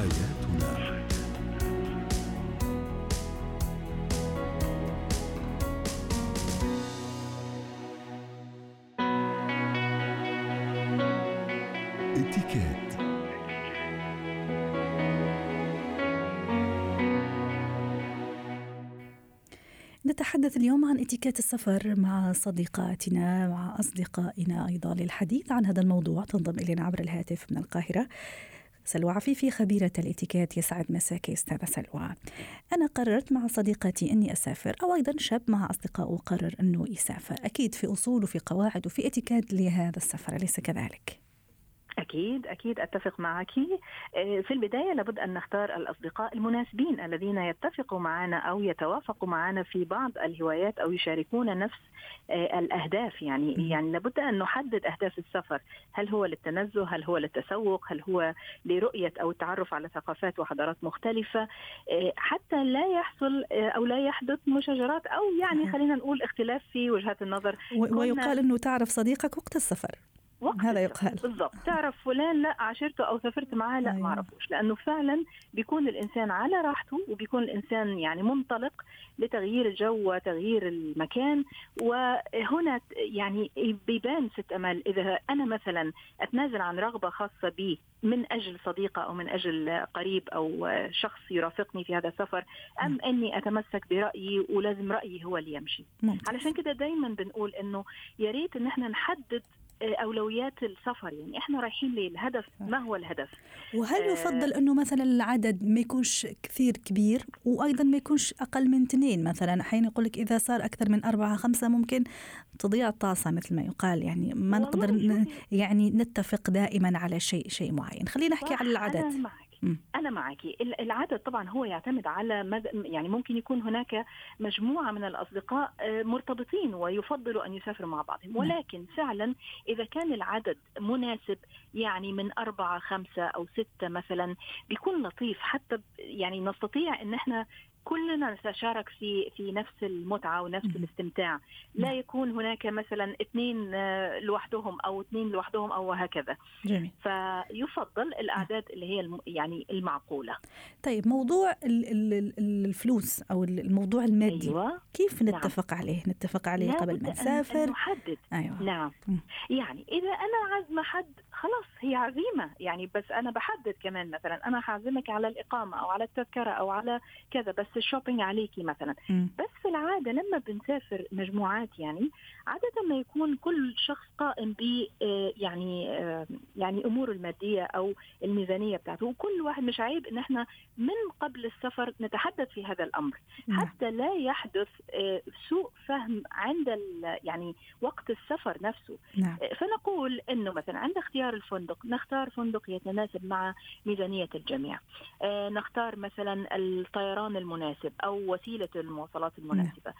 حياتنا اتكات نتحدث اليوم عن اتيكيت السفر مع صديقاتنا مع أصدقائنا أيضا للحديث عن هذا الموضوع. تنضم إلينا عبر الهاتف من القاهرة سلوى. عفيفي خبيرة الاتيكيت يسعد مساك أستاذة سلوى. أنا قررت مع صديقتي أني أسافر أو أيضا شاب مع أصدقائه قرر أنه يسافر. أكيد في أصول وفي قواعد وفي اتيكيت لهذا السفر أليس كذلك؟ أكيد أكيد أتفق معك. آه، في البداية لابد أن نختار الأصدقاء المناسبين الذين يتفقوا معنا أو يتوافقوا معنا في بعض الهوايات أو يشاركون نفس آه، الأهداف. يعني يعني لابد أن نحدد أهداف السفر. هل هو للتنزه؟ هل هو للتسوق؟ هل هو لرؤية أو التعرف على ثقافات وحضارات مختلفة؟ آه، حتى لا يحصل أو لا يحدث مشاجرات أو يعني خلينا نقول اختلاف في وجهات النظر. ويقال أنه تعرف صديقك وقت السفر. وقت هذا يقال بالضبط. تعرف فلان لا عاشرته أو سافرت معاه لا ما أيوة. أعرفوش. لأنه فعلا بيكون الإنسان على راحته وبيكون الإنسان يعني منطلق لتغيير الجو وتغيير المكان. وهنا يعني بيبان ست امل إذا أنا مثلا أتنازل عن رغبة خاصة بي من أجل صديقة أو من أجل قريب أو شخص يرافقني في هذا السفر أم إني أتمسك برأيي ولازم رأيي هو اللي يمشي. ممتاز. علشان كده دايما بنقول إنه يا ريت إن إحنا نحدد أولويات السفر. يعني إحنا رايحين للهدف. ما هو الهدف؟ وهل آه، يفضل إنه مثلا العدد ما يكونش كثير كبير وأيضا ما يكونش أقل من اثنين؟ مثلا أحيانا يقول لك إذا صار أكثر من أربعة خمسة ممكن تضيع الطاسه مثل ما يقال. يعني ما نقدر يعني نتفق دائما على شيء شيء معين. خلينا نحكي على العدد. أنا معك. أنا معك العدد طبعا هو يعتمد على مد... يعني ممكن يكون هناك مجموعة من الأصدقاء آه، مرتبطين ويفضلوا أن يسافروا مع بعضهم. ولكن فعلا إذا كان العدد مناسب يعني من أربعة خمسة أو ستة مثلا بيكون لطيف. حتى يعني نستطيع أن إحنا كلنا نتشارك في في نفس المتعة ونفس الاستمتاع لا يكون هناك مثلا اثنين آه، لوحدهم أو اثنين لوحدهم أو هكذا جميل. فيفضل الأعداد اللي هي يعني المعقولة طيب موضوع الفلوس أو الموضوع المادي أيوة. كيف نعم. نتفق نعم. عليه نتفق عليه قبل ما نسافر نحدد أيوة. نعم م. يعني إذا أنا عازمه حد خلاص هي عزيمة يعني بس أنا بحدد كمان مثلا أنا حعزمك على الإقامة أو على التذكرة أو على كذا بس الشوبينج عليكي مثلا م. بس في العادة لما بنسافر مجموعات يعني عادة ما يكون كل شخص قائم ب آه، يعني آه، يعني أموره المادية أو الميزانية بتاعته وكل واحد مش عيب إن إحنا من قبل السفر نتحدث في هذا الأمر م. حتى لا يحدث آه، سوء فهم عند يعني وقت السفر نفسه نعم. فنقول إنه مثلا عند اختيار الفندق نختار فندق يتناسب مع ميزانية الجميع. نختار مثلا الطيران المناسب أو وسيلة المواصلات المناسبة.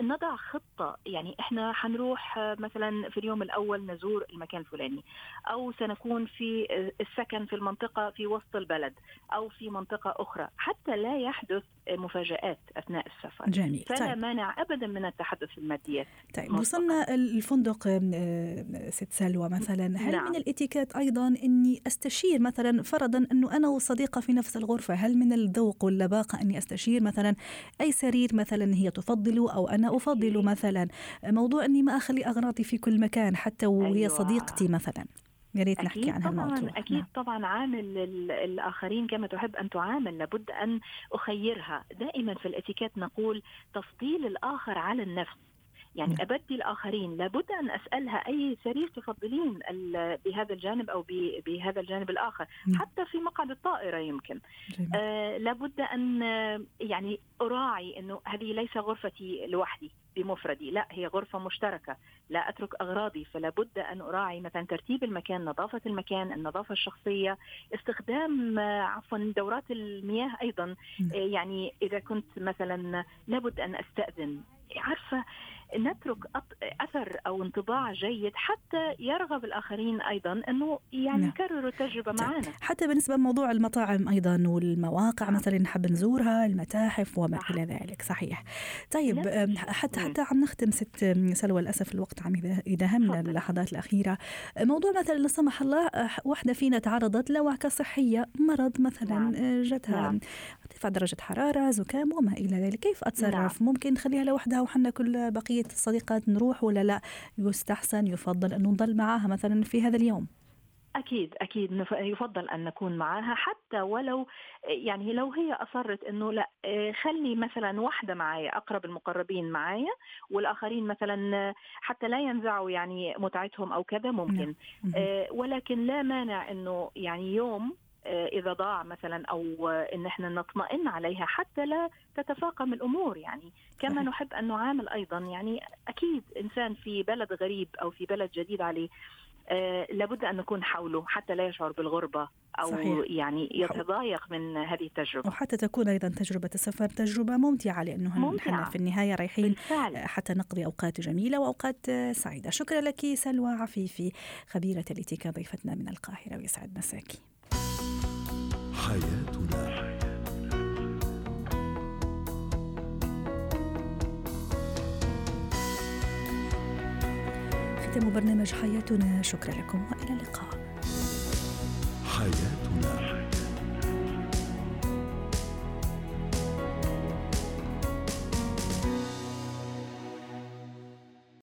نضع خطة يعني إحنا حنروح مثلا في اليوم الأول نزور المكان الفلاني أو سنكون في السكن في المنطقة في وسط البلد أو في منطقة أخرى. حتى لا يحدث مفاجآت أثناء السفر. جميل. فلا طيب. مانع ابدا من التحدث في الماديات. طيب وصلنا الفندق آه، ست سلوى مثلا. هل نعم. من الإتيكيت أيضا إني أستشير مثلا فرضا أنه أنا وصديقة في نفس الغرفة هل من الذوق واللباقة إني أستشير مثلا أي سرير مثلا هي تفضله أو أنا افضله مثلا؟ موضوع إني ما أخلي أغراضي في كل مكان حتى وهي أيوة. صديقتي مثلا. يا ريت نحكي عن الموضوع أكيد نعم. طبعا عامل الآخرين كما تحب أن تعامل لابد أن أخيرها. دائما في الاتيكيت نقول تفضيل الآخر على النفس. يعني نعم. أبدي الآخرين لابد أن أسألها أي سرير تفضلين بهذا الجانب أو بهذا الجانب الآخر. نعم. حتى في مقعد الطائرة يمكن. آه لابد أن يعني أراعي أنه هذه ليس غرفتي لوحدي. بمفردي. لا هي غرفة مشتركة. لا أترك أغراضي فلا بد أن أراعي مثلا ترتيب المكان نظافة المكان النظافة الشخصية استخدام آه، عفوا دورات المياه أيضا. آه، يعني إذا كنت مثلا لابد أن أستأذن. عارفة نترك أثر أو انطباع جيد حتى يرغب الآخرين أيضا إنه يعني نعم. يكرروا التجربة طيب. معنا حتى بالنسبة لموضوع المطاعم أيضا والمواقع نعم. مثلا نحب نزورها المتاحف وما. إلى ذلك صحيح طيب نعم. حتى حتى عم نختم ست سلوى للأسف الوقت عم يداهمنا اللحظات الأخيرة موضوع مثلا لا سمح الله واحدة فينا تعرضت لوعكه صحية مرض مثلا نعم. جتها نعم. ارتفاع درجة حرارة زكام وما إلى ذلك كيف أتصرف نعم. ممكن نخليها لوحدها وحنا كل بقية الصديقات نروح ولا لا؟ يستحسن يفضل انه نضل معها مثلا في هذا اليوم. أكيد أكيد. يفضل أن نكون معها حتى ولو يعني لو هي أصرت أنه لا خلي مثلا واحدة معايا أقرب المقربين معايا والآخرين مثلا حتى لا ينزعوا يعني متعتهم أو كذا ممكن. نعم. ولكن لا مانع أنه يعني يوم إذا ضاع مثلا أو إن إحنا نطمئن عليها حتى لا تتفاقم الأمور. يعني كما نحب أن نعامل أيضا. يعني أكيد إنسان في بلد غريب أو في بلد جديد عليه آه لابد أن نكون حوله حتى لا يشعر بالغربة أو صحيح. يعني يتضايق من هذه التجربة. وحتى تكون أيضا تجربة السفر تجربة ممتعة لأنه نحن في النهاية رايحين بالفعل. حتى نقضي أوقات جميلة وأوقات سعيدة. شكرا لك سلوى عفيفي خبيرة الإتيكا ضيفتنا من القاهرة ويسعد مساكي. ختام برنامج حياتنا. شكرا لكم وإلى اللقاء. حياتنا.